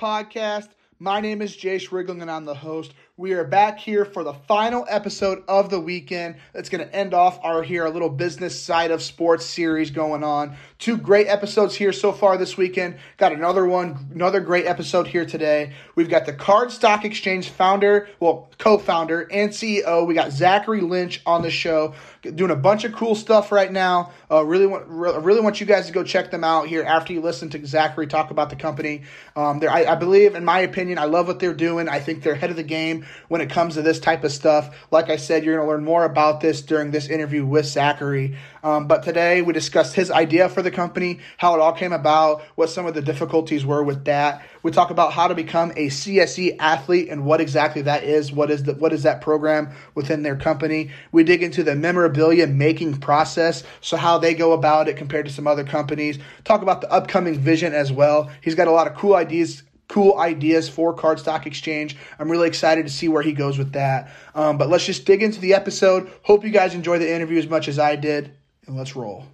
Podcast. My name is Jayce Riegling and I'm the host. We are back here for the final episode of the weekend. That's going to end off our here a little business side of sports series going on. Two great episodes here so far this weekend. Got another one, another great episode here today. We've got the Card Stock Exchange founder, well, co-founder and CEO. We got Zachary Lynch on the show, doing a bunch of cool stuff right now. Uh, really want, really want you guys to go check them out here after you listen to Zachary talk about the company. Um, I, I believe, in my opinion, I love what they're doing. I think they're ahead of the game when it comes to this type of stuff. Like I said, you're going to learn more about this during this interview with Zachary. Um, but today we discussed his idea for the company, how it all came about, what some of the difficulties were with that. We talk about how to become a CSE athlete and what exactly that is. What is the what is that program within their company? We dig into the memorabilia making process, so how they go about it compared to some other companies. Talk about the upcoming vision as well. He's got a lot of cool ideas cool ideas for Card Stock Exchange. I'm really excited to see where he goes with that. Um, but let's just dig into the episode. Hope you guys enjoy the interview as much as I did, and let's roll.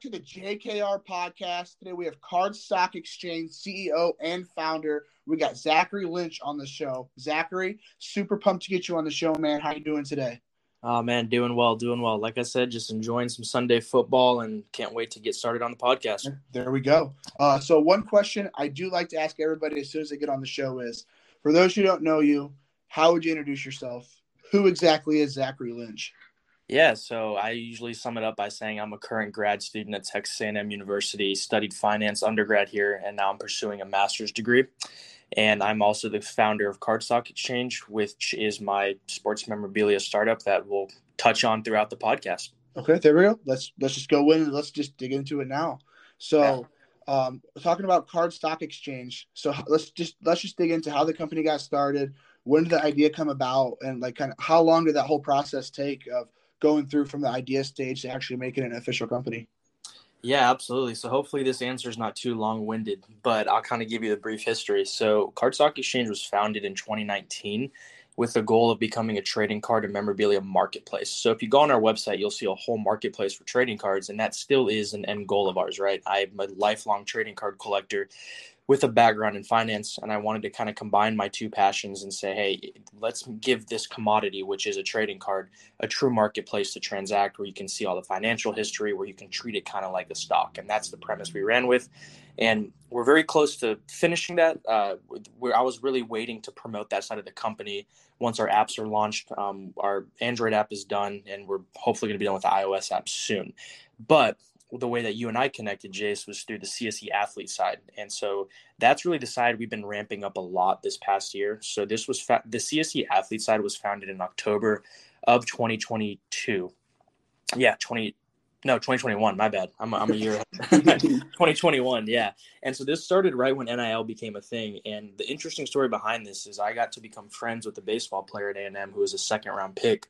Back to the JKR podcast. Today we have Card Stock Exchange CEO and founder. We got Zachary Lynch on the show. Zachary, super pumped to get you on the show, man. How you doing today? Oh man, doing well, doing well. Like I said, just enjoying some Sunday football and can't wait to get started on the podcast. There we go. Uh, so one question I do like to ask everybody as soon as they get on the show is, for those who don't know you, how would you introduce yourself? Who exactly is Zachary Lynch? Yeah, so I usually sum it up by saying I'm a current grad student at Texas A&M University, studied finance undergrad here, and now I'm pursuing a master's degree. And I'm also the founder of Cardstock Exchange, which is my sports memorabilia startup that we'll touch on throughout the podcast. Okay, there we go. Let's let's just go in and let's just dig into it now. So, yeah. um, talking about Cardstock Exchange. So let's just let's just dig into how the company got started. When did the idea come about, and like kind of how long did that whole process take of going through from the idea stage to actually making an official company? Yeah, absolutely. So hopefully this answer is not too long-winded, but I'll kind of give you the brief history. So Cardstock Exchange was founded in 2019 with the goal of becoming a trading card and memorabilia marketplace. So if you go on our website, you'll see a whole marketplace for trading cards, and that still is an end goal of ours, right? I'm a lifelong trading card collector with a background in finance and I wanted to kind of combine my two passions and say, hey, let's give this commodity, which is a trading card, a true marketplace to transact where you can see all the financial history, where you can treat it kind of like a stock. And that's the premise we ran with. And we're very close to finishing that. Uh, where I was really waiting to promote that side of the company once our apps are launched. Um, our Android app is done, and we're hopefully going to be done with the iOS app soon. But the way that you and I connected, Jayce, was through the CSE athlete side, and so that's really the side we've been ramping up a lot this past year. So this was fa- the CSE athlete side was founded in October of 2022. Yeah, 20 no 2021 my bad. I'm, I'm a year 2021 yeah. And so this started right when nil became a thing. And the interesting story behind this is i got to become friends with a baseball player at a&m who was a second round pick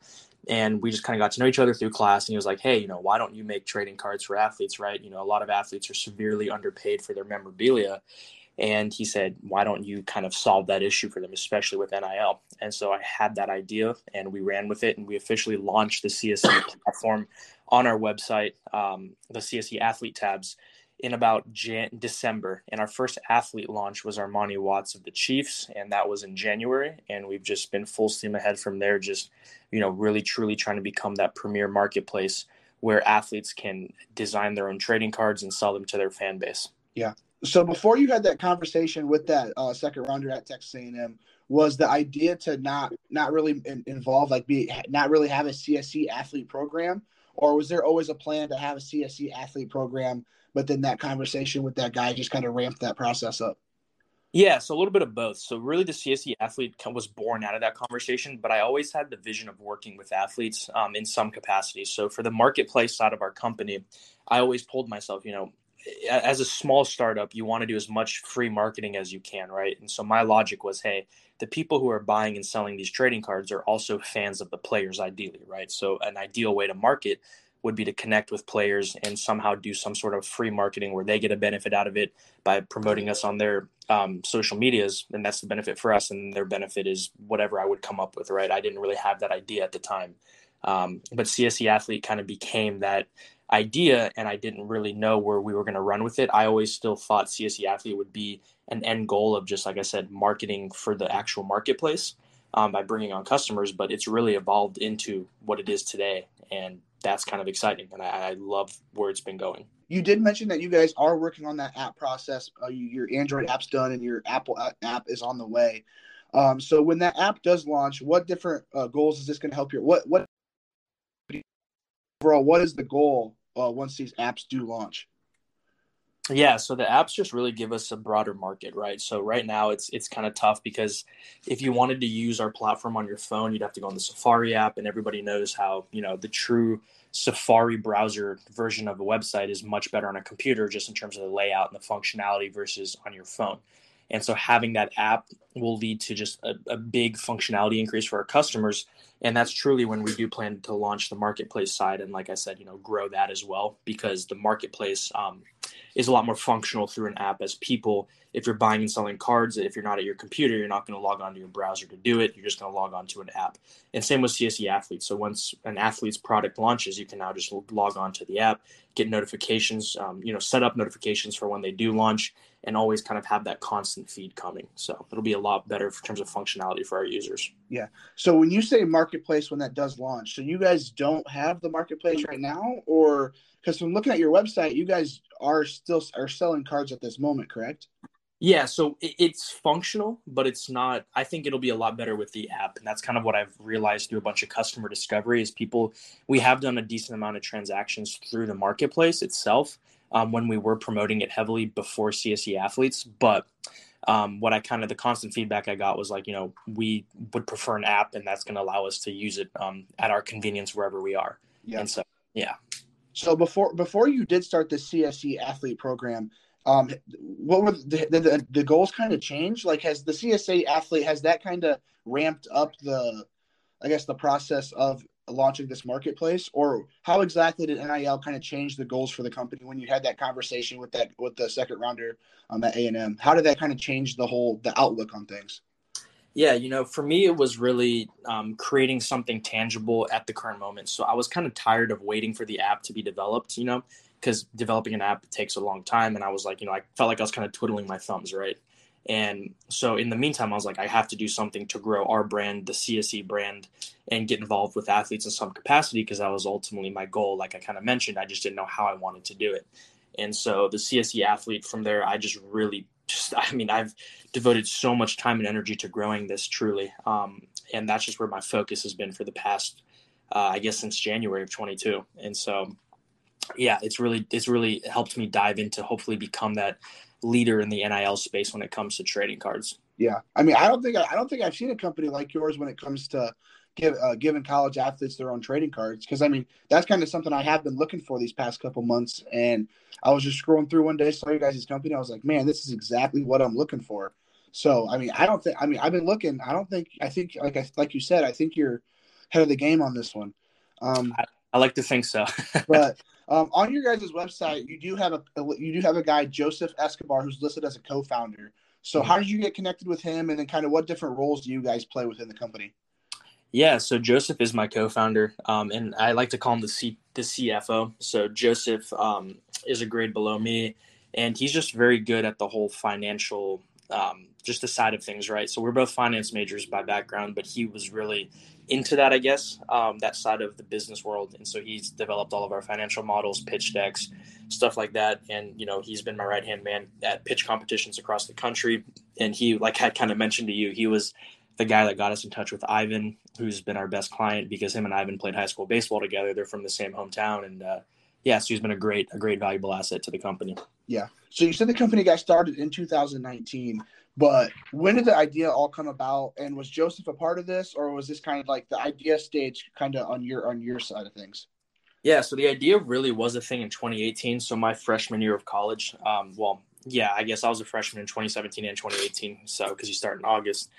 and we just kind of got to know each other through class and he was like hey you know why don't you make trading cards for athletes right? You know a lot of athletes are severely underpaid for their memorabilia and he said why don't you kind of solve that issue for them especially with nil and so i had that idea and we ran with it and we officially launched the CSE platform on our website um, the CSE athlete tabs in about Jan- December. And our first athlete launch was Armani Watts of the Chiefs, and that was in January. And we've just been full steam ahead from there, just, you know, really truly trying to become that premier marketplace where athletes can design their own trading cards and sell them to their fan base. Yeah. So before you had that conversation with that uh, second rounder at Texas A&M, was the idea to not not really in, involve like be not really have a CSE athlete program, or was there always a plan to have a CSE athlete program but then that conversation with that guy just kind of ramped that process up. Yeah, so a little bit of both. So really, the CSE athlete was born out of that conversation, but I always had the vision of working with athletes um, in some capacity. So for the marketplace side of our company, I always told myself, you know, as a small startup, you want to do as much free marketing as you can, right? And so my logic was, hey, the people who are buying and selling these trading cards are also fans of the players, ideally, right? So an ideal way to market would be to connect with players and somehow do some sort of free marketing where they get a benefit out of it by promoting us on their um, social medias and that's the benefit for us and their benefit is whatever i would come up with right? I didn't really have that idea at the time. Um, but CSE athlete kind of became that idea and i didn't really know where we were going to run with it. I always still thought CSE athlete would be an end goal of just like i said marketing for the actual marketplace um, by bringing on customers but it's really evolved into what it is today and that's kind of exciting, and I, I, love where it's been going. You did mention that you guys are working on that app process. Uh, you, your Android app's done, and your Apple app is on the way. Um, so when that app does launch, what different uh, goals is this going to help you? what what overall? What is the goal uh, once these apps do launch? Yeah, so the apps just really give us a broader market, right? So right now it's it's kind of tough because if you wanted to use our platform on your phone, you'd have to go on the Safari app, and everybody knows how you know the true Safari browser version of a website is much better on a computer, just in terms of the layout and the functionality versus on your phone. And so having that app will lead to just a, a, big functionality increase for our customers. And that's truly when we do plan to launch the marketplace side. And like I said, you know, grow that as well because the marketplace um, is a lot more functional through an app as people if you're buying and selling cards if you're not at your computer you're not going to log on to your browser to do it you're just going to log on to an app. And same with CSE athletes. So once an athlete's product launches you can now just log on to the app get notifications um, you know set up notifications for when they do launch and always kind of have that constant feed coming. So it'll be a lot better in terms of functionality for our users. Yeah. So when you say marketplace when that does launch so you guys don't have the marketplace right now or because from looking at your website you guys are still are selling cards at this moment correct yeah, so it's functional, but it's not. I think it'll be a lot better with the app, and that's kind of what I've realized through a bunch of customer discovery. Is people we have done a decent amount of transactions through the marketplace itself um, when we were promoting it heavily before CSE athletes, but um, what I kind of the constant feedback I got was like, you know, we would prefer an app, and that's going to allow us to use it um, at our convenience wherever we are. Yeah. And so, yeah. So before before you did start the CSE athlete program, um, what were the, the, the goals kind of changed? Like, has the CSE athlete has that kind of ramped up the, I guess, the process of launching this marketplace, or how exactly did NIL kind of change the goals for the company when you had that conversation with that with the second rounder um, at A and M? How did that kind of change the whole the outlook on things? Yeah, you know, for me, it was really um, creating something tangible at the current moment. So I was kind of tired of waiting for the app to be developed. You know, because developing an app takes a long time and i was like you know i felt like i was kind of twiddling my thumbs right and so in the meantime i was like i have to do something to grow our brand the CSE brand and get involved with athletes in some capacity because that was ultimately my goal like i kind of mentioned i just didn't know how i wanted to do it and so the CSE athlete from there i just really just i mean i've devoted so much time and energy to growing this truly um, and that's just where my focus has been for the past uh, i guess since january of 22 and so yeah, it's really it's really helped me dive into hopefully become that leader in the NIL space when it comes to trading cards. Yeah, I mean, I don't think I don't think I've seen a company like yours when it comes to give uh, giving college athletes their own trading cards because I mean that's kind of something I have been looking for these past couple months, and I was just scrolling through one day, saw you guys' company, I was like, man, this is exactly what I'm looking for. So I mean, I don't think I mean I've been looking. I don't think I think like I like you said, I think you're head of the game on this one. Um, I, I like to think so. but um, on your guys' website, you do have a you do have a guy Joseph Escobar who's listed as a co-founder. So mm-hmm. how did you get connected with him, and then kind of what different roles do you guys play within the company? Yeah, so Joseph is my co-founder, um, and I like to call him the C- the CFO. So Joseph um, is a grade below me, and he's just very good at the whole financial, um, just the side of things, right? So we're both finance majors by background, but he was really into that, I guess, um, that side of the business world. And so he's developed all of our financial models, pitch decks, stuff like that. And, you know, he's been my right hand man at pitch competitions across the country. And he, like I kind of mentioned to you, he was the guy that got us in touch with Ivan, who's been our best client because him and Ivan played high school baseball together. They're from the same hometown. And, uh, yeah, so he's been a great, a great valuable asset to the company. Yeah. So you said the company got started in 2019, but when did the idea all come about? And was Joseph a part of this, or was this kind of like the idea stage, kind of on your on your side of things? Yeah. So the idea really was a thing in 2018. So my freshman year of college. Um, well, yeah, I guess I was a freshman in 2017 and 2018. So because you start in August.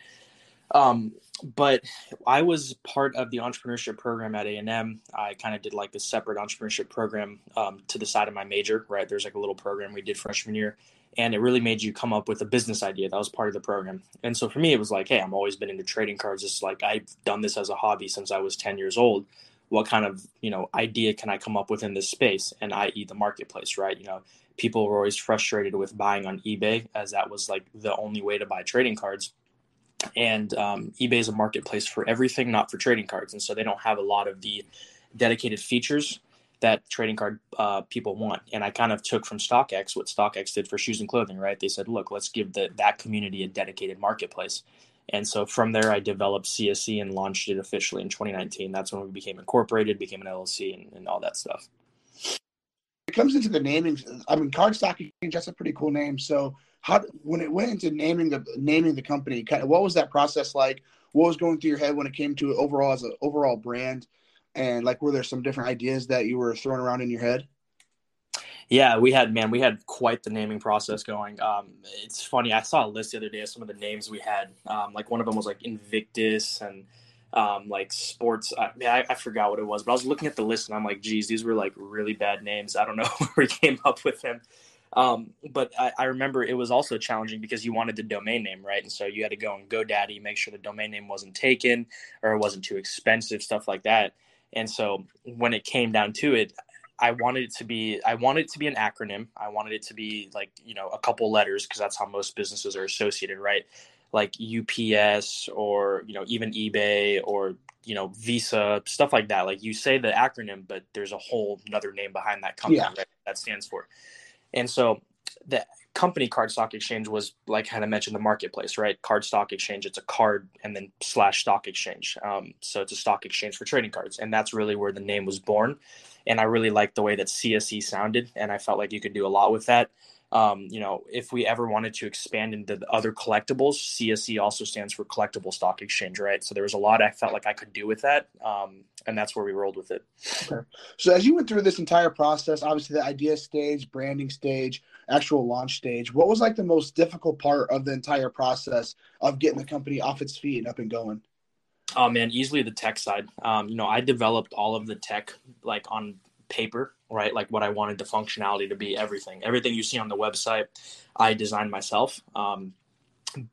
Um, but I was part of the entrepreneurship program at A&M. I kind of did like a separate entrepreneurship program um, to the side of my major, right? There's like a little program we did freshman year, and it really made you come up with a business idea. That was part of the program. And so for me, it was like, hey, I'm always been into trading cards. It's like I've done this as a hobby since I was 10 years old. What kind of you know idea can I come up with in this space? And i.e. the marketplace, right? You know, people were always frustrated with buying on eBay as that was like the only way to buy trading cards and um, eBay is a marketplace for everything, not for trading cards, and so they don't have a lot of the dedicated features that trading card uh, people want. And I kind of took from StockX what StockX did for shoes and clothing. Right? They said, look, let's give the, that community a dedicated marketplace. And so from there, I developed CSE and launched it officially in 2019. That's when we became incorporated, became an LLC, and, and all that stuff. It comes into the naming. I mean, Card Stock Exchange. That's a pretty cool name. So how when it went into naming the naming the company kind of what was that process like what was going through your head when it came to it overall as an overall brand and like were there some different ideas that you were throwing around in your head yeah we had man we had quite the naming process going um, it's funny i saw a list the other day of some of the names we had um, like one of them was like invictus and um, like sports. I, I, I, forgot what it was, but I was looking at the list and I'm like, geez, these were like really bad names. I don't know where we came up with them. Um, but I, I, remember it was also challenging because you wanted the domain name, right? And so you had to go on GoDaddy, make sure the domain name wasn't taken or it wasn't too expensive, stuff like that. And so when it came down to it, I wanted it to be I wanted it to be an acronym. I wanted it to be like, you know, a couple letters because that's how most businesses are associated, right? Like UPS or, you know, even eBay or, you know, Visa, stuff like that. Like you say the acronym, but there's a whole another name behind that company yeah. right, that stands for. And so the company card stock exchange was like of mentioned the marketplace right? Card stock exchange it's a card and then slash stock exchange. Um, so it's a stock exchange for trading cards. And that's really where the name was born. And i really liked the way that cse sounded. And i felt like you could do a lot with that um, you know, if we ever wanted to expand into the other collectibles, CSE also stands for Collectible Stock Exchange, right? So there was a lot I felt like I could do with that, um, and that's where we rolled with it. Okay. So as you went through this entire process, obviously the idea stage, branding stage, actual launch stage, what was like the most difficult part of the entire process of getting the company off its feet and up and going? Oh man, easily the tech side. Um, you know, I developed all of the tech like on paper, right? Like what I wanted the functionality to be, everything. Everything you see on the website, I designed myself. Um,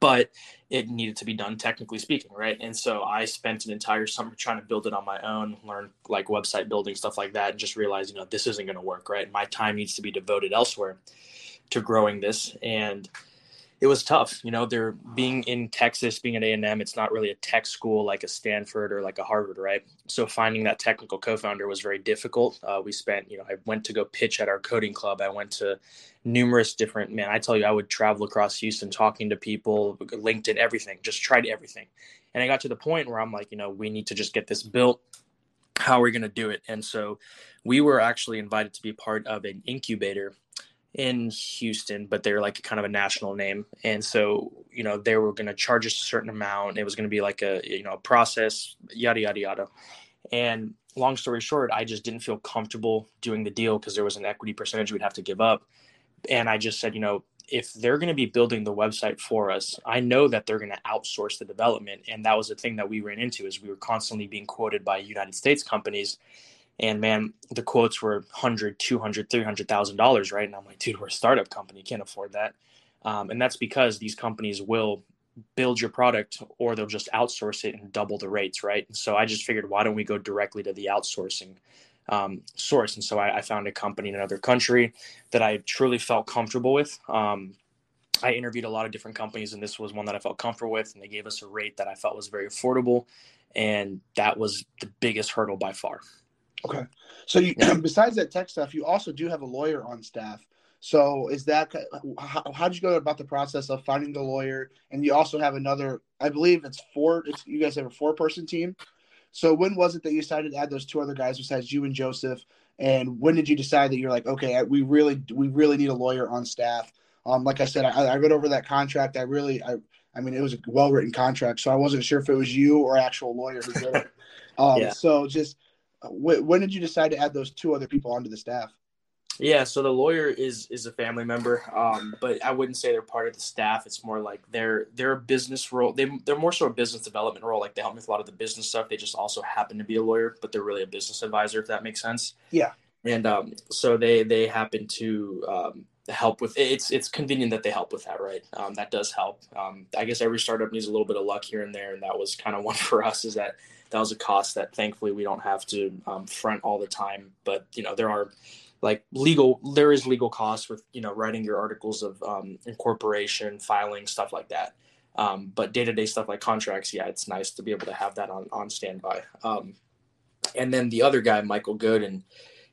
but it needed to be done technically speaking, right? And so I spent an entire summer trying to build it on my own, learn like website building, stuff like that, and just realized, you know, this isn't going to work, right? My time needs to be devoted elsewhere to growing this. And it was tough. You know, they're being in Texas, being at A and M. It's not really a tech school like a Stanford or like a Harvard, right? So finding that technical co-founder was very difficult. Uh, we spent, you know, I went to go pitch at our coding club. I went to numerous different. Man, I tell you, I would travel across Houston talking to people, LinkedIn, everything. Just tried everything, and I got to the point where I'm like, you know, we need to just get this built. How are we going to do it? And so we were actually invited to be part of an incubator in Houston, but they're like kind of a national name. And so, you know, they were going to charge us a certain amount. It was going to be like a, you know, a process, yada, yada, yada. And long story short, I just didn't feel comfortable doing the deal because there was an equity percentage we'd have to give up. And I just said, you know, if they're going to be building the website for us, I know that they're going to outsource the development. And that was the thing that we ran into is we were constantly being quoted by United States companies and man the quotes were 100 200 300000 dollars right? And i'm like dude we're a startup company. Can't afford that. Um, and that's because these companies will build your product or they'll just outsource it and double the rates right? And so i just figured why don't we go directly to the outsourcing um, source? And so I, I, found a company in another country that i truly felt comfortable with. Um, i interviewed a lot of different companies and this was one that i felt comfortable with and they gave us a rate that i felt was very affordable and that was the biggest hurdle by far Okay. So you, besides that tech stuff, you also do have a lawyer on staff. So is that how, how did you go about the process of finding the lawyer? And you also have another, I believe it's four. It's, you guys have a four person team. So when was it that you decided to add those two other guys besides you and Joseph? And when did you decide that you're like, okay, we really we really need a lawyer on staff? Um, like I said, I, I read over that contract. I really, I, I mean, it was a well written contract, so I wasn't sure if it was you or actual lawyer who did it. Um, yeah. So just when did you decide to add those two other people onto the staff? Yeah, so the lawyer is is a family member, um, but I wouldn't say they're part of the staff. It's more like they're they're a business role. They they're more so a business development role. Like they help me with a lot of the business stuff. They just also happen to be a lawyer, but they're really a business advisor, if that makes sense. Yeah. And um, so they they happen to um, help with it's it's convenient that they help with that, right? Um, that does help. Um, I guess every startup needs a little bit of luck here and there, and that was kind of one for us. Is that that was a cost that thankfully we don't have to um, front all the time, but you know there are like legal there is legal costs with you know writing your articles of um, incorporation filing stuff like that. Um, but day-to-day stuff like contracts yeah it's nice to be able to have that on on standby. Um, and then the other guy michael gooden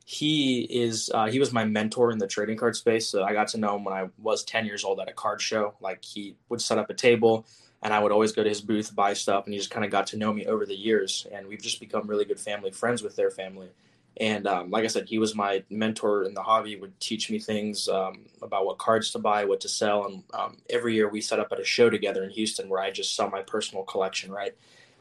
he is uh, he was my mentor in the trading card space. So i got to know him when i was 10 years old at a card show. Like he would set up a table and i would always go to his booth buy stuff and he just kind of got to know me over the years and we've just become really good family friends with their family and um, like I said, he was my mentor in the hobby. Would teach me things um, about what cards to buy, what to sell. And um, every year we set up at a show together in Houston where I just sell my personal collection, right?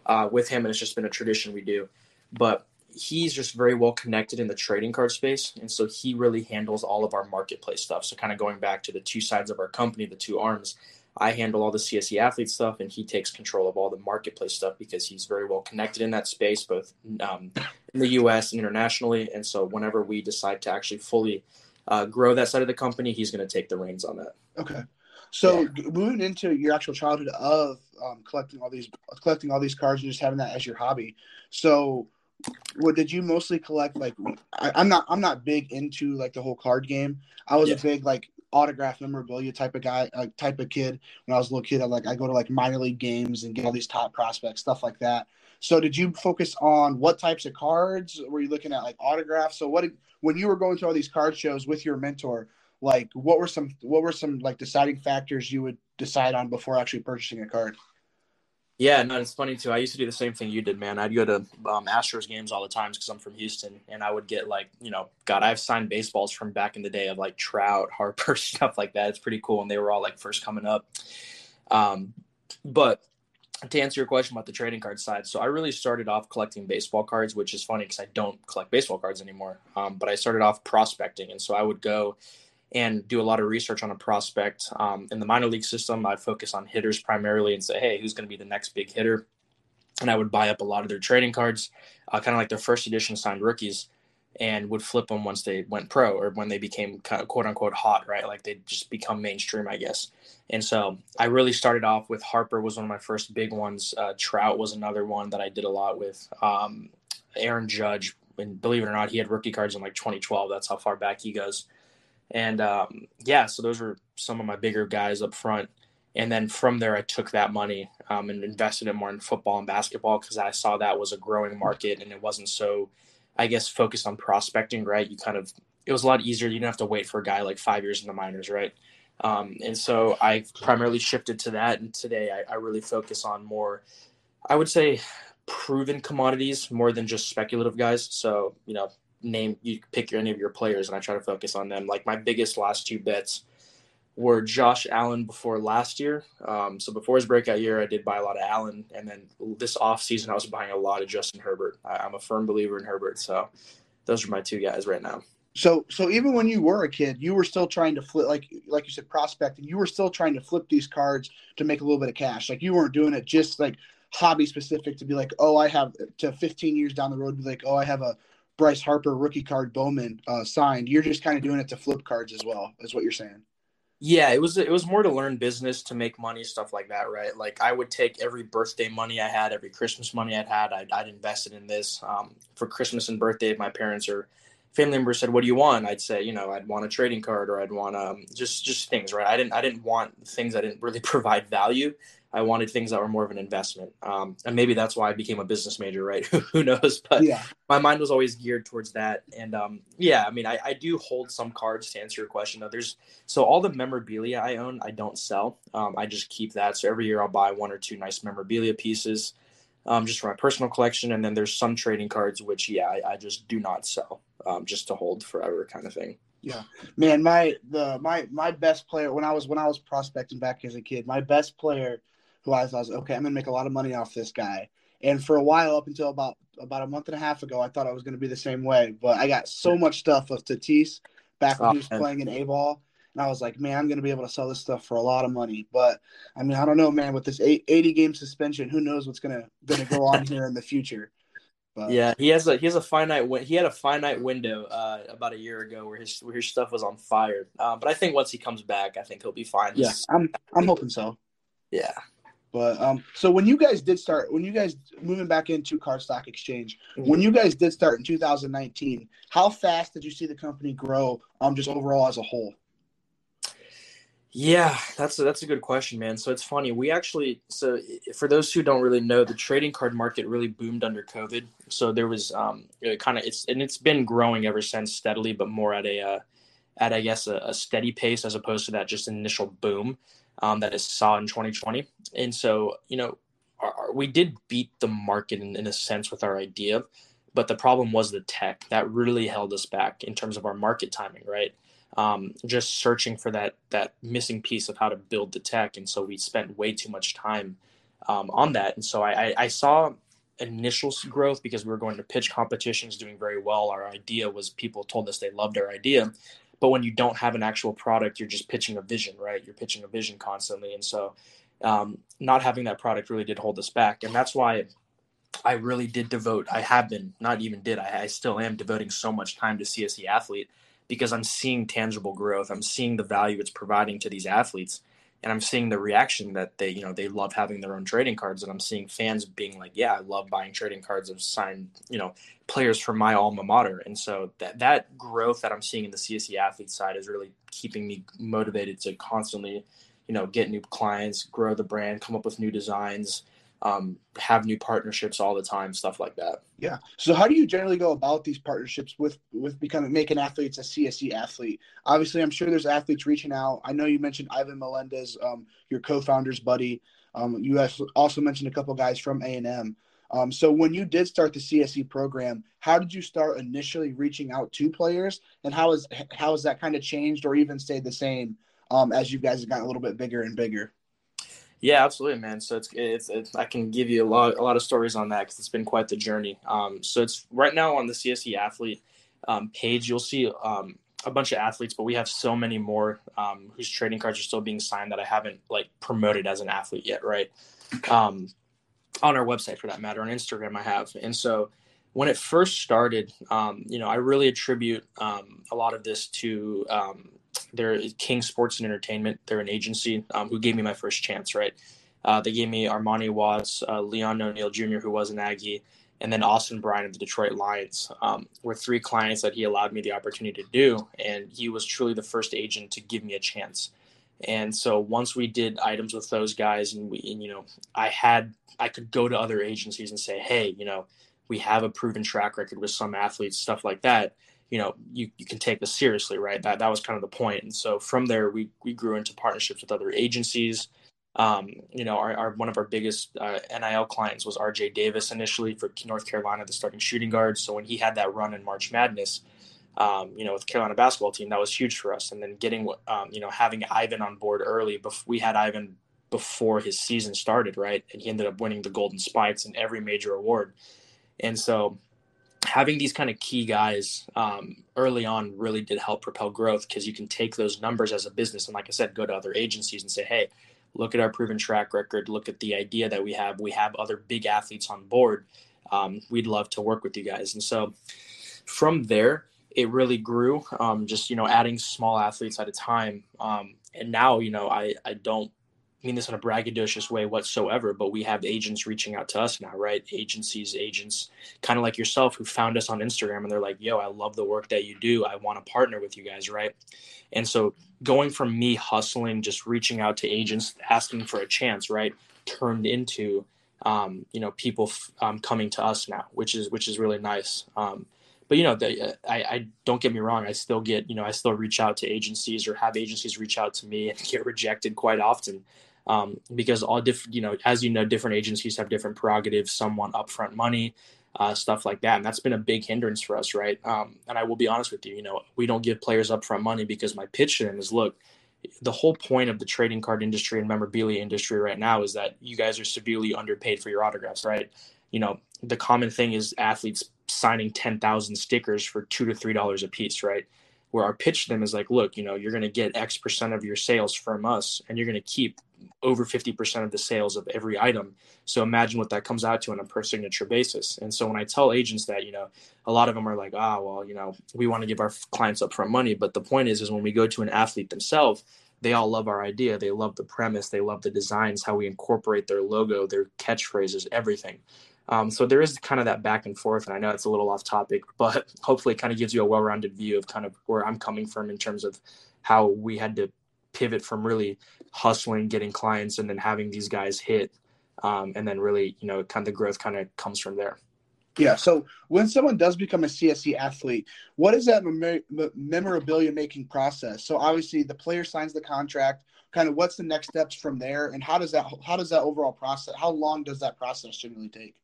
Uh, with him, and it's just been a tradition we do. But he's just very well connected in the trading card space. And so he really handles all of our marketplace stuff. So, kind of going back to the two sides of our company, the two arms, I handle all the CSE athlete stuff, and he takes control of all the marketplace stuff because he's very well connected in that space, both um, in the U.S. and internationally. And so, whenever we decide to actually fully uh, grow that side of the company, he's going to take the reins on that. Okay. So yeah. moving into your actual childhood of um, collecting all these collecting all these cards and just having that as your hobby. So, what did you mostly collect? Like, I, am not I'm not big into like the whole card game. I was yeah. a big like autograph memorabilia type of guy, like type of kid. When I was a little kid, I like I go to like minor league games and get all these top prospects, stuff like that. So, did you focus on what types of cards? Were you looking at like autographs? So, what did, when you were going to all these card shows with your mentor? Like, what were some what were some like deciding factors you would decide on before actually purchasing a card? Yeah, no, it's funny too. I used to do the same thing you did, man. I'd go to um, Astros games all the times because I'm from Houston, and I would get like, you know, God, I've signed baseballs from back in the day of like Trout, Harper, stuff like that. It's pretty cool, and they were all like first coming up. Um, but to answer your question about the trading card side, so I really started off collecting baseball cards, which is funny because I don't collect baseball cards anymore. Um, but I started off prospecting, and so I would go and do a lot of research on a prospect. Um, in the minor league system, I'd focus on hitters primarily and say, hey, who's going to be the next big hitter? And I would buy up a lot of their trading cards, uh, kind of like their first edition signed rookies, and would flip them once they went pro or when they became quote unquote hot, right? Like they just become mainstream, I guess. And so I really started off with Harper was one of my first big ones. Uh, Trout was another one that I did a lot with. Um, Aaron Judge, and believe it or not, he had rookie cards in like 2012. That's how far back he goes. And um, yeah, so those were some of my bigger guys up front. And then from there, I took that money um, and invested it more in football and basketball because I saw that was a growing market and it wasn't so, I guess, focused on prospecting, right? You kind of, it was a lot easier. You didn't have to wait for a guy like five years in the minors, right? Um, and so I primarily shifted to that. And today I, I really focus on more, I would say, proven commodities more than just speculative guys. So, you know, name you pick any of your players and I try to focus on them. Like my biggest last two bets were Josh Allen before last year. Um, so before his breakout year, I did buy a lot of Allen, and then this off season, I was buying a lot of Justin Herbert. I, am a firm believer in Herbert, so those are my two guys right now. So, so even when you were a kid, you were still trying to flip, like like you said, prospecting. You were still trying to flip these cards to make a little bit of cash. Like you weren't doing it just like hobby specific to be like, oh, I have to 15 years down the road, be like, oh, I have a Bryce Harper rookie card Bowman uh, signed. You're just kind of doing it to flip cards as well, is what you're saying. Yeah, it was it was more to learn business, to make money, stuff like that, right? Like I would take every birthday money I had, every Christmas money I'd had, I'd, I'd invested in this. Um, for Christmas and birthday, If my parents or family members said, "What do you want?" I'd say, you know, I'd want a trading card or I'd want um, just just things, right? I didn't I didn't want things that didn't really provide value. I wanted things that were more of an investment. Um, and maybe that's why I became a business major, right? Who knows? But yeah. my mind was always geared towards that. And um, yeah, I mean, I, I, do hold some cards to answer your question. Though there's so all the memorabilia I own, I don't sell. Um, I just keep that. So every year I'll buy one or two nice memorabilia pieces. um, just for my personal collection. And then there's some trading cards which, yeah, I, I just do not sell, um, just to hold forever, kind of thing. Yeah, man, my the my my best player when I was when I was prospecting back as a kid, my best player who I was, I was okay, I'm gonna make a lot of money off this guy. And for a while, up until about about a month and a half ago, I thought I was to be the same way. But I got so much stuff of Tatis back when oh, he was man. playing in A ball, and I was like, man, I'm going to be able to sell this stuff for a lot of money. But I mean, I don't know, man. With this 80 game suspension, who knows what's going to going to go on here in the future. But, yeah, he has a he has a finite he had a finite window uh, about a year ago where his where his stuff was on fire. Uh, but I think once he comes back, I think he'll be fine. Yeah, I'm I'm hoping so. Yeah. But um, so when you guys did start, when you guys moving back into Card Stock Exchange, mm-hmm. when you guys did start in 2019, how fast did you see the company grow? Um, just overall as a whole. Yeah, that's a, that's a good question, man. So it's funny. We actually, so for those who don't really know, the trading card market really boomed under COVID. So there was um, kind of it's and it's been growing ever since steadily, but more at a uh, at I guess a, a steady pace as opposed to that just initial boom um, that saw in 2020. And so, you know, our, we did beat the market in, in a sense with our idea, but the problem was the tech that really held us back in terms of our market timing, right? Um, just searching for that that missing piece of how to build the tech, and so we spent way too much time um, on that. And so I, I, I saw initial growth because we were going to pitch competitions, doing very well. Our idea was people told us they loved our idea, but when you don't have an actual product, you're just pitching a vision, right? You're pitching a vision constantly. And so um, not having that product really did hold us back. And that's why I really did devote, I have been, not even did, I, I still am devoting so much time to CSE athlete because I'm seeing tangible growth. I'm seeing the value it's providing to these athletes and I'm seeing the reaction that they, you know, they love having their own trading cards, and I'm seeing fans being like, "Yeah, I love buying trading cards of signed, you know, players from my alma mater." And so that that growth that I'm seeing in the CSE athlete side is really keeping me motivated to constantly, you know, get new clients, grow the brand, come up with new designs, um, have new partnerships all the time, stuff like that. Yeah. So how do you generally go about these partnerships with with becoming making athletes a CSE athlete? Obviously, I'm sure there's athletes reaching out. I know you mentioned Ivan Melendez, um, your co-founder's buddy. Um, you also mentioned a couple guys from A and M. Um, so when you did start the CSE program, how did you start initially reaching out to players, and how is how has that kind of changed or even stayed the same um, as you guys have gotten a little bit bigger and bigger? Yeah, absolutely, man. So it's, it's, it's I can give you a lot a lot of stories on that because it's been quite the journey. Um, so it's right now on the CSE athlete um, page, you'll see um, a bunch of athletes, but we have so many more um, whose trading cards are still being signed that I haven't like promoted as an athlete yet, right? Um, on our website, for that matter, on Instagram, I have, and so when it first started, um, you know, I really attribute um, a lot of this to um, they're King Sports and Entertainment. They're an agency um, who gave me my first chance. Right, uh, they gave me Armani Watts, uh, Leon O'Neal Jr., who was an Aggie, and then Austin Bryant of the Detroit Lions. Um, were three clients that he allowed me the opportunity to do, and he was truly the first agent to give me a chance. And so once we did items with those guys, and we, and, you know, I had I could go to other agencies and say, hey, you know, we have a proven track record with some athletes, stuff like that you know you, you can take this seriously right? That that was kind of the point. And so from there we we grew into partnerships with other agencies. Um, you know our, our, one of our biggest uh, nil clients was rj davis initially for north carolina the starting shooting guard. So when he had that run in march madness um, you know with the carolina basketball team that was huge for us. And then getting um, you know having ivan on board early before we had ivan before his season started right? And he ended up winning the golden spikes and every major award. And so having these kind of key guys um, early on really did help propel growth because you can take those numbers as a business and like i said go to other agencies and say hey look at our proven track record. Look at the idea that we have. We have other big athletes on board. Um, we'd love to work with you guys. And so from there it really grew um, just you know adding small athletes at a time. Um, and now you know i i don't mean this in a braggadocious way whatsoever, but we have agents reaching out to us now, right? Agencies, agents, kind of like yourself, who found us on Instagram and they're like, yo, I love the work that you do. I want to partner with you guys, right? And so going from me hustling, just reaching out to agents, asking for a chance, right, turned into, um, you know, people um, coming to us now, which is which is really nice. Um, but you know, the, I, I don't get me wrong. I still get, you know, I still reach out to agencies or have agencies reach out to me and get rejected quite often um, because all different, you know, as you know, different agencies have different prerogatives. Some want upfront money, uh, stuff like that, and that's been a big hindrance for us, right? Um, and I will be honest with you, you know, we don't give players upfront money because my pitch to them is, look, the whole point of the trading card industry and memorabilia industry right now is that you guys are severely underpaid for your autographs, right? You know, the common thing is athletes signing 10,000 stickers for two to three dollars a piece, right? Where our pitch to them is like, look, you know, you're going to get X percent of your sales from us, and you're going to keep over 50% of the sales of every item. So imagine what that comes out to on a per signature basis. And so when I tell agents that, you know, a lot of them are like, ah, well, you know, we want to give our clients upfront money. But the point is, is when we go to an athlete themselves, they all love our idea. They love the premise. They love the designs, how we incorporate their logo, their catchphrases, everything. Um, so there is kind of that back and forth, and I know it's a little off topic, but hopefully it kind of gives you a well-rounded view of kind of where I'm coming from in terms of how we had to pivot from really hustling, getting clients, and then having these guys hit, um, and then really, you know, kind of the growth kind of comes from there. Yeah. So when someone does become a CSE athlete, what is that mem- memorabilia making process? So obviously the player signs the contract. Kind of what's the next steps from there, and how does that how does that overall process? How long does that process generally take?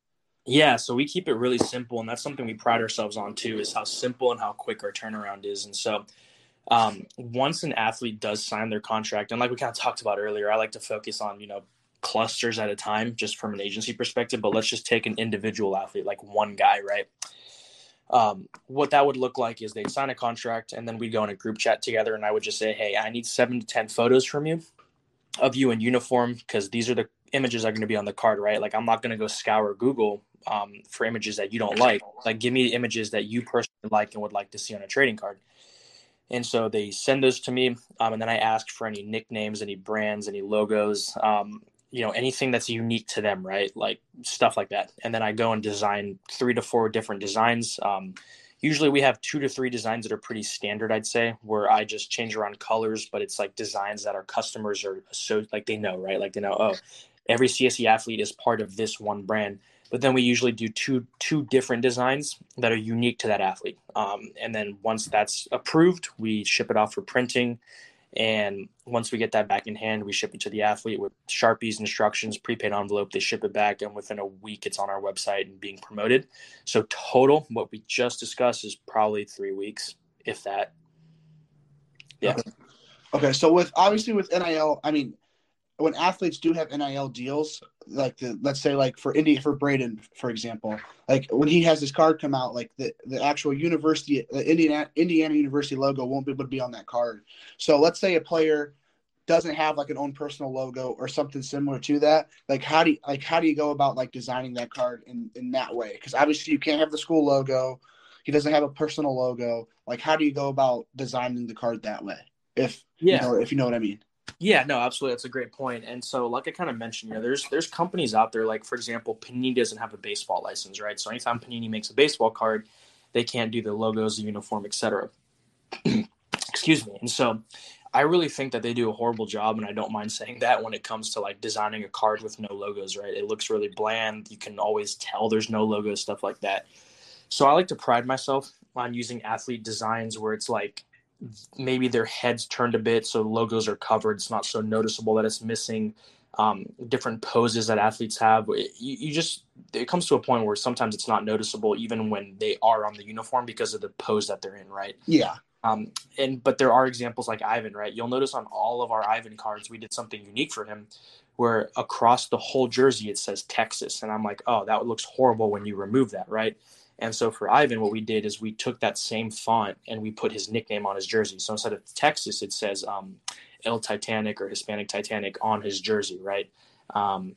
Yeah, so we keep it really simple, and that's something we pride ourselves on too, is how simple and how quick our turnaround is. And so, um, once an athlete does sign their contract, and like we kind of talked about earlier, I like to focus on you know clusters at a time, just from an agency perspective. But let's just take an individual athlete, like one guy, right? Um, what that would look like is they'd sign a contract, and then we'd go in a group chat together, and I would just say, "Hey, I need seven to ten photos from you, of you in uniform, because these are the images are going to be on the card, right? Like I'm not going to go scour Google um, for images that you don't like. Like, give me images that you personally like and would like to see on a trading card. And so they send those to me, um, and then I ask for any nicknames, any brands, any logos, um, you know, anything that's unique to them, right? Like stuff like that. And then I go and design three to four different designs. Um, usually we have two to three designs that are pretty standard, I'd say, where I just change around colors, but it's like designs that our customers are so like they know, right? Like they know, oh, every CSE athlete is part of this one brand but then we usually do two two different designs that are unique to that athlete. Um, and then once that's approved we ship it off for printing. And once we get that back in hand we ship it to the athlete with sharpies instructions prepaid envelope. They ship it back and within a week it's on our website and being promoted. So total what we just discussed is probably three weeks if that. Yeah. Okay, okay so with obviously with nil i mean when athletes do have NIL deals, like the, let's say like for Indy for Braden, for example, like when he has his card come out, like the, the actual university, the Indiana Indiana University logo won't be able to be on that card. So let's say a player doesn't have like an own personal logo or something similar to that. Like how do you, like how do you go about like designing that card in in that way? Because obviously you can't have the school logo. He doesn't have a personal logo. Like how do you go about designing the card that way? If yeah, you know, if you know what I mean. Yeah, no, absolutely. That's a great point. And so, like I kind of mentioned, you know, there's there's companies out there, like for example, Panini doesn't have a baseball license, right? So anytime Panini makes a baseball card, they can't do the logos, the uniform, etc. Excuse me. And so, I really think that they do a horrible job, and I don't mind saying that when it comes to like designing a card with no logos, right? It looks really bland. You can always tell there's no logos, stuff like that. So I like to pride myself on using athlete designs where it's like maybe their heads turned a bit so logos are covered. It's not so noticeable that it's missing um, different poses that athletes have. You, you, just it comes to a point where sometimes it's not noticeable even when they are on the uniform because of the pose that they're in right? Yeah. Um, and but there are examples like ivan right? You'll notice on all of our ivan cards we did something unique for him where across the whole jersey it says texas. And i'm like oh that looks horrible when you remove that right and so for Ivan, what we did is we took that same font and we put his nickname on his jersey. So instead of Texas, it says um, El Titanic or Hispanic Titanic on his jersey, right? Um,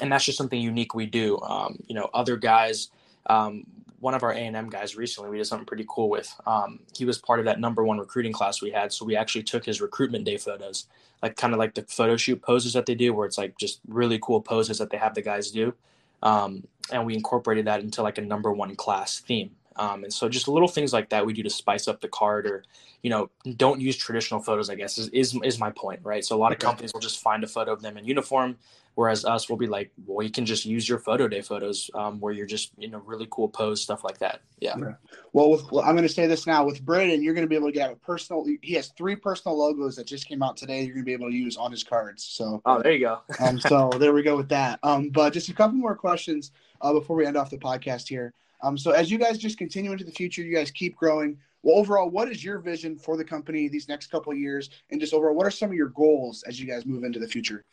and that's just something unique we do. Um, you know, other guys, um, one of our A&M guys recently, we did something pretty cool with. Um, he was part of that number one recruiting class we had. So we actually took his recruitment day photos, like kind of like the photo shoot poses that they do, where it's like just really cool poses that they have the guys do um, and we incorporated that into like a number one class theme. Um, and so just little things like that we do to spice up the card or, you know, don't use traditional photos, I guess is, is, is my point, right? So a lot of companies will just find a photo of them in uniform, Whereas us, we'll be like, well, you can just use your photo day photos um, where you're just, you know, really cool pose, stuff like that. Yeah. yeah. Well, with, well, I'm going to say this now with Braden, you're going to be able to get a personal, he has three personal logos that just came out today. You're going to be able to use on his cards. So, oh, there you go. um, so there we go with that. Um, but just a couple more questions uh, before we end off the podcast here. Um, so as you guys just continue into the future, you guys keep growing. Well, overall, what is your vision for the company these next couple of years? And just overall, what are some of your goals as you guys move into the future?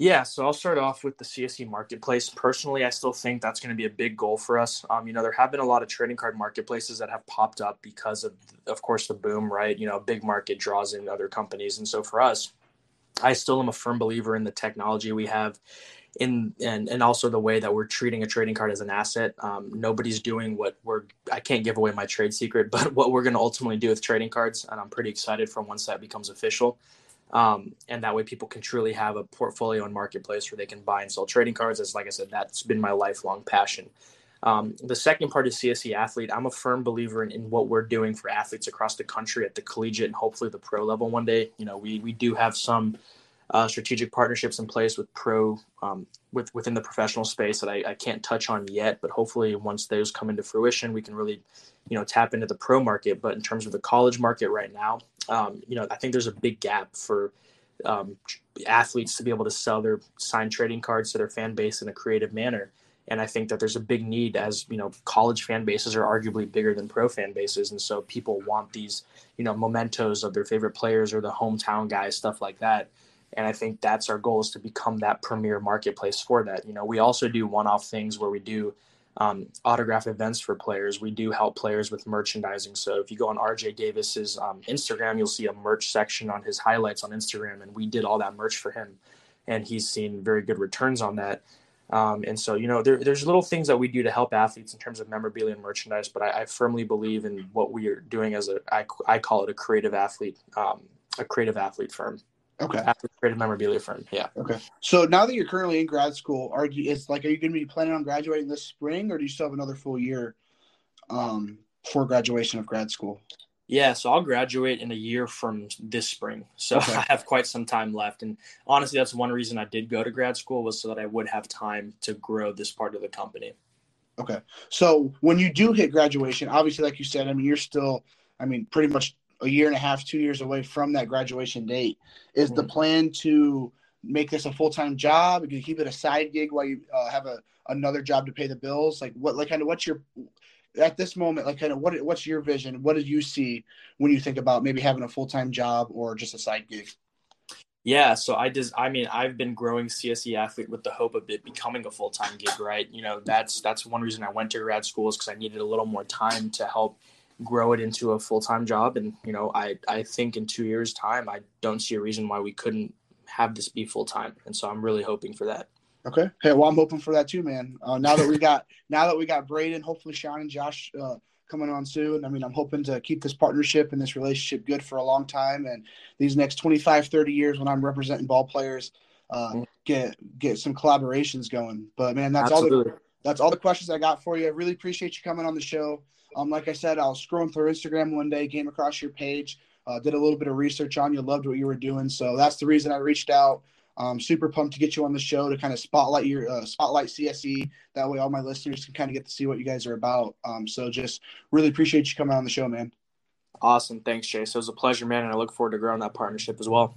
Yeah, so I'll start off with the CSE marketplace. Personally, I still think that's going to be a big goal for us. Um, you know, there have been a lot of trading card marketplaces that have popped up because of, of course, the boom, right? You know, big market draws in other companies, and so for us, I still am a firm believer in the technology we have, in and and also the way that we're treating a trading card as an asset. Um, nobody's doing what we're. I can't give away my trade secret, but what we're going to ultimately do with trading cards, and I'm pretty excited for once that becomes official. Um, and that way people can truly have a portfolio and marketplace where they can buy and sell trading cards. As like I said, that's been my lifelong passion. Um, the second part is CSE athlete. I'm a firm believer in, in, what we're doing for athletes across the country at the collegiate and hopefully the pro level one day. You know, we we do have some uh, strategic partnerships in place with pro um, with within the professional space that I, I, can't touch on yet, but hopefully once those come into fruition, we can really, you know, tap into the pro market. But in terms of the college market right now, um, you know, I think there's a big gap for um, athletes to be able to sell their signed trading cards to their fan base in a creative manner. And I think that there's a big need as, you know, college fan bases are arguably bigger than pro fan bases. And so people want these, you know, mementos of their favorite players or the hometown guys, stuff like that. And I think that's our goal is to become that premier marketplace for that. You know, we also do one off things where we do um, autograph events for players. We do help players with merchandising. So if you go on RJ Davis's um, Instagram, you'll see a merch section on his highlights on Instagram, and we did all that merch for him, and he's seen very good returns on that. Um, and so, you know, there, there's little things that we do to help athletes in terms of memorabilia and merchandise, but I, I firmly believe in what we are doing as a, I, I call it a creative athlete, um, a creative athlete firm. Okay. After creative memorabilia firm. Yeah. Okay. So now that you're currently in grad school, are you? It's like, are you going to be planning on graduating this spring, or do you still have another full year um, for graduation of grad school? Yeah, so I'll graduate in a year from this spring. So okay. I have quite some time left. And honestly, that's one reason I did go to grad school was so that I would have time to grow this part of the company. Okay. So when you do hit graduation, obviously, like you said, I mean, you're still, I mean, pretty much a year and a half, two years away from that graduation date. Is mm-hmm. the plan to make this a full time job? Can you keep it a side gig while you uh, have a another job to pay the bills? Like what, like kind of what's your at this moment, like kind of what what's your vision? What did you see when you think about maybe having a full time job or just a side gig? Yeah, so I just I mean I've been growing CSE athlete with the hope of it becoming a full time gig, right? You know that's that's one reason I went to grad school is because I needed a little more time to help grow it into a full-time job. And you know i i think in two years time i don't see a reason why we couldn't have this be full-time. And so i'm really hoping for that. Okay. Hey well i'm hoping for that too man. Uh, now that we got now that we got braden hopefully sean and josh uh, coming on soon i mean i'm hoping to keep this partnership and this relationship good for a long time. And these next 25 30 years when i'm representing ball players uh, mm-hmm. get get some collaborations going. But man that's Absolutely. all the that's all the questions i got for you. I really appreciate you coming on the show um, like I said, I was scrolling through Instagram one day, came across your page, uh, did a little bit of research on you, loved what you were doing. So that's the reason I reached out. Um, super pumped to get you on the show to kind of spotlight your uh, spotlight CSE. That way, all my listeners can kind of get to see what you guys are about. Um, so just really appreciate you coming on the show, man. Awesome, thanks, Jay. So it was a pleasure, man, and I look forward to growing that partnership as well.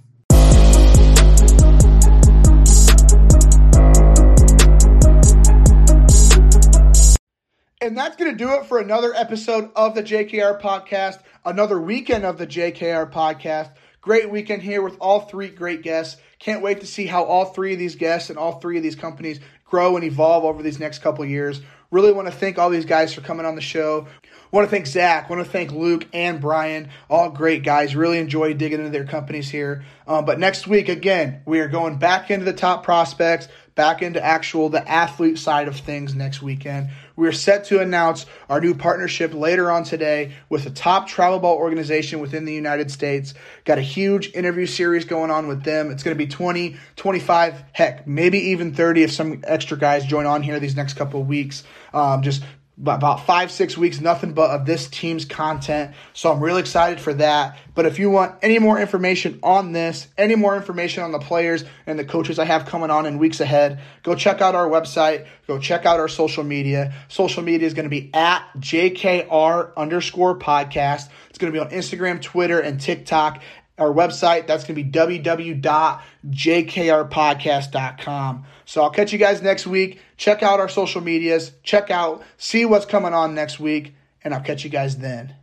And that's going to do it for another episode of the JKR podcast, another weekend of the JKR podcast. Great weekend here with all three great guests. Can't wait to see how all three of these guests and all three of these companies grow and evolve over these next couple years. Really want to thank all these guys for coming on the show. Want to thank Zach. Want to thank Luke and Brian. All great guys. Really enjoy digging into their companies here. Um, but next week, again, we are going back into the top prospects back into actual the athlete side of things next weekend. We are set to announce our new partnership later on today with a top travel ball organization within the United States. Got a huge interview series going on with them. It's going to be 20, 25, heck, maybe even 30 if some extra guys join on here these next couple of weeks. Um, just about five, six weeks, nothing but of this team's content. So I'm really excited for that. But if you want any more information on this, any more information on the players and the coaches I have coming on in weeks ahead, go check out our website. Go check out our social media. Social media is going to be at JKR underscore podcast. It's going to be on Instagram, Twitter, and TikTok our website. That's going to be www.jkrpodcast.com. So I'll catch you guys next week. Check out our social medias. Check out, see what's coming on next week, and I'll catch you guys then.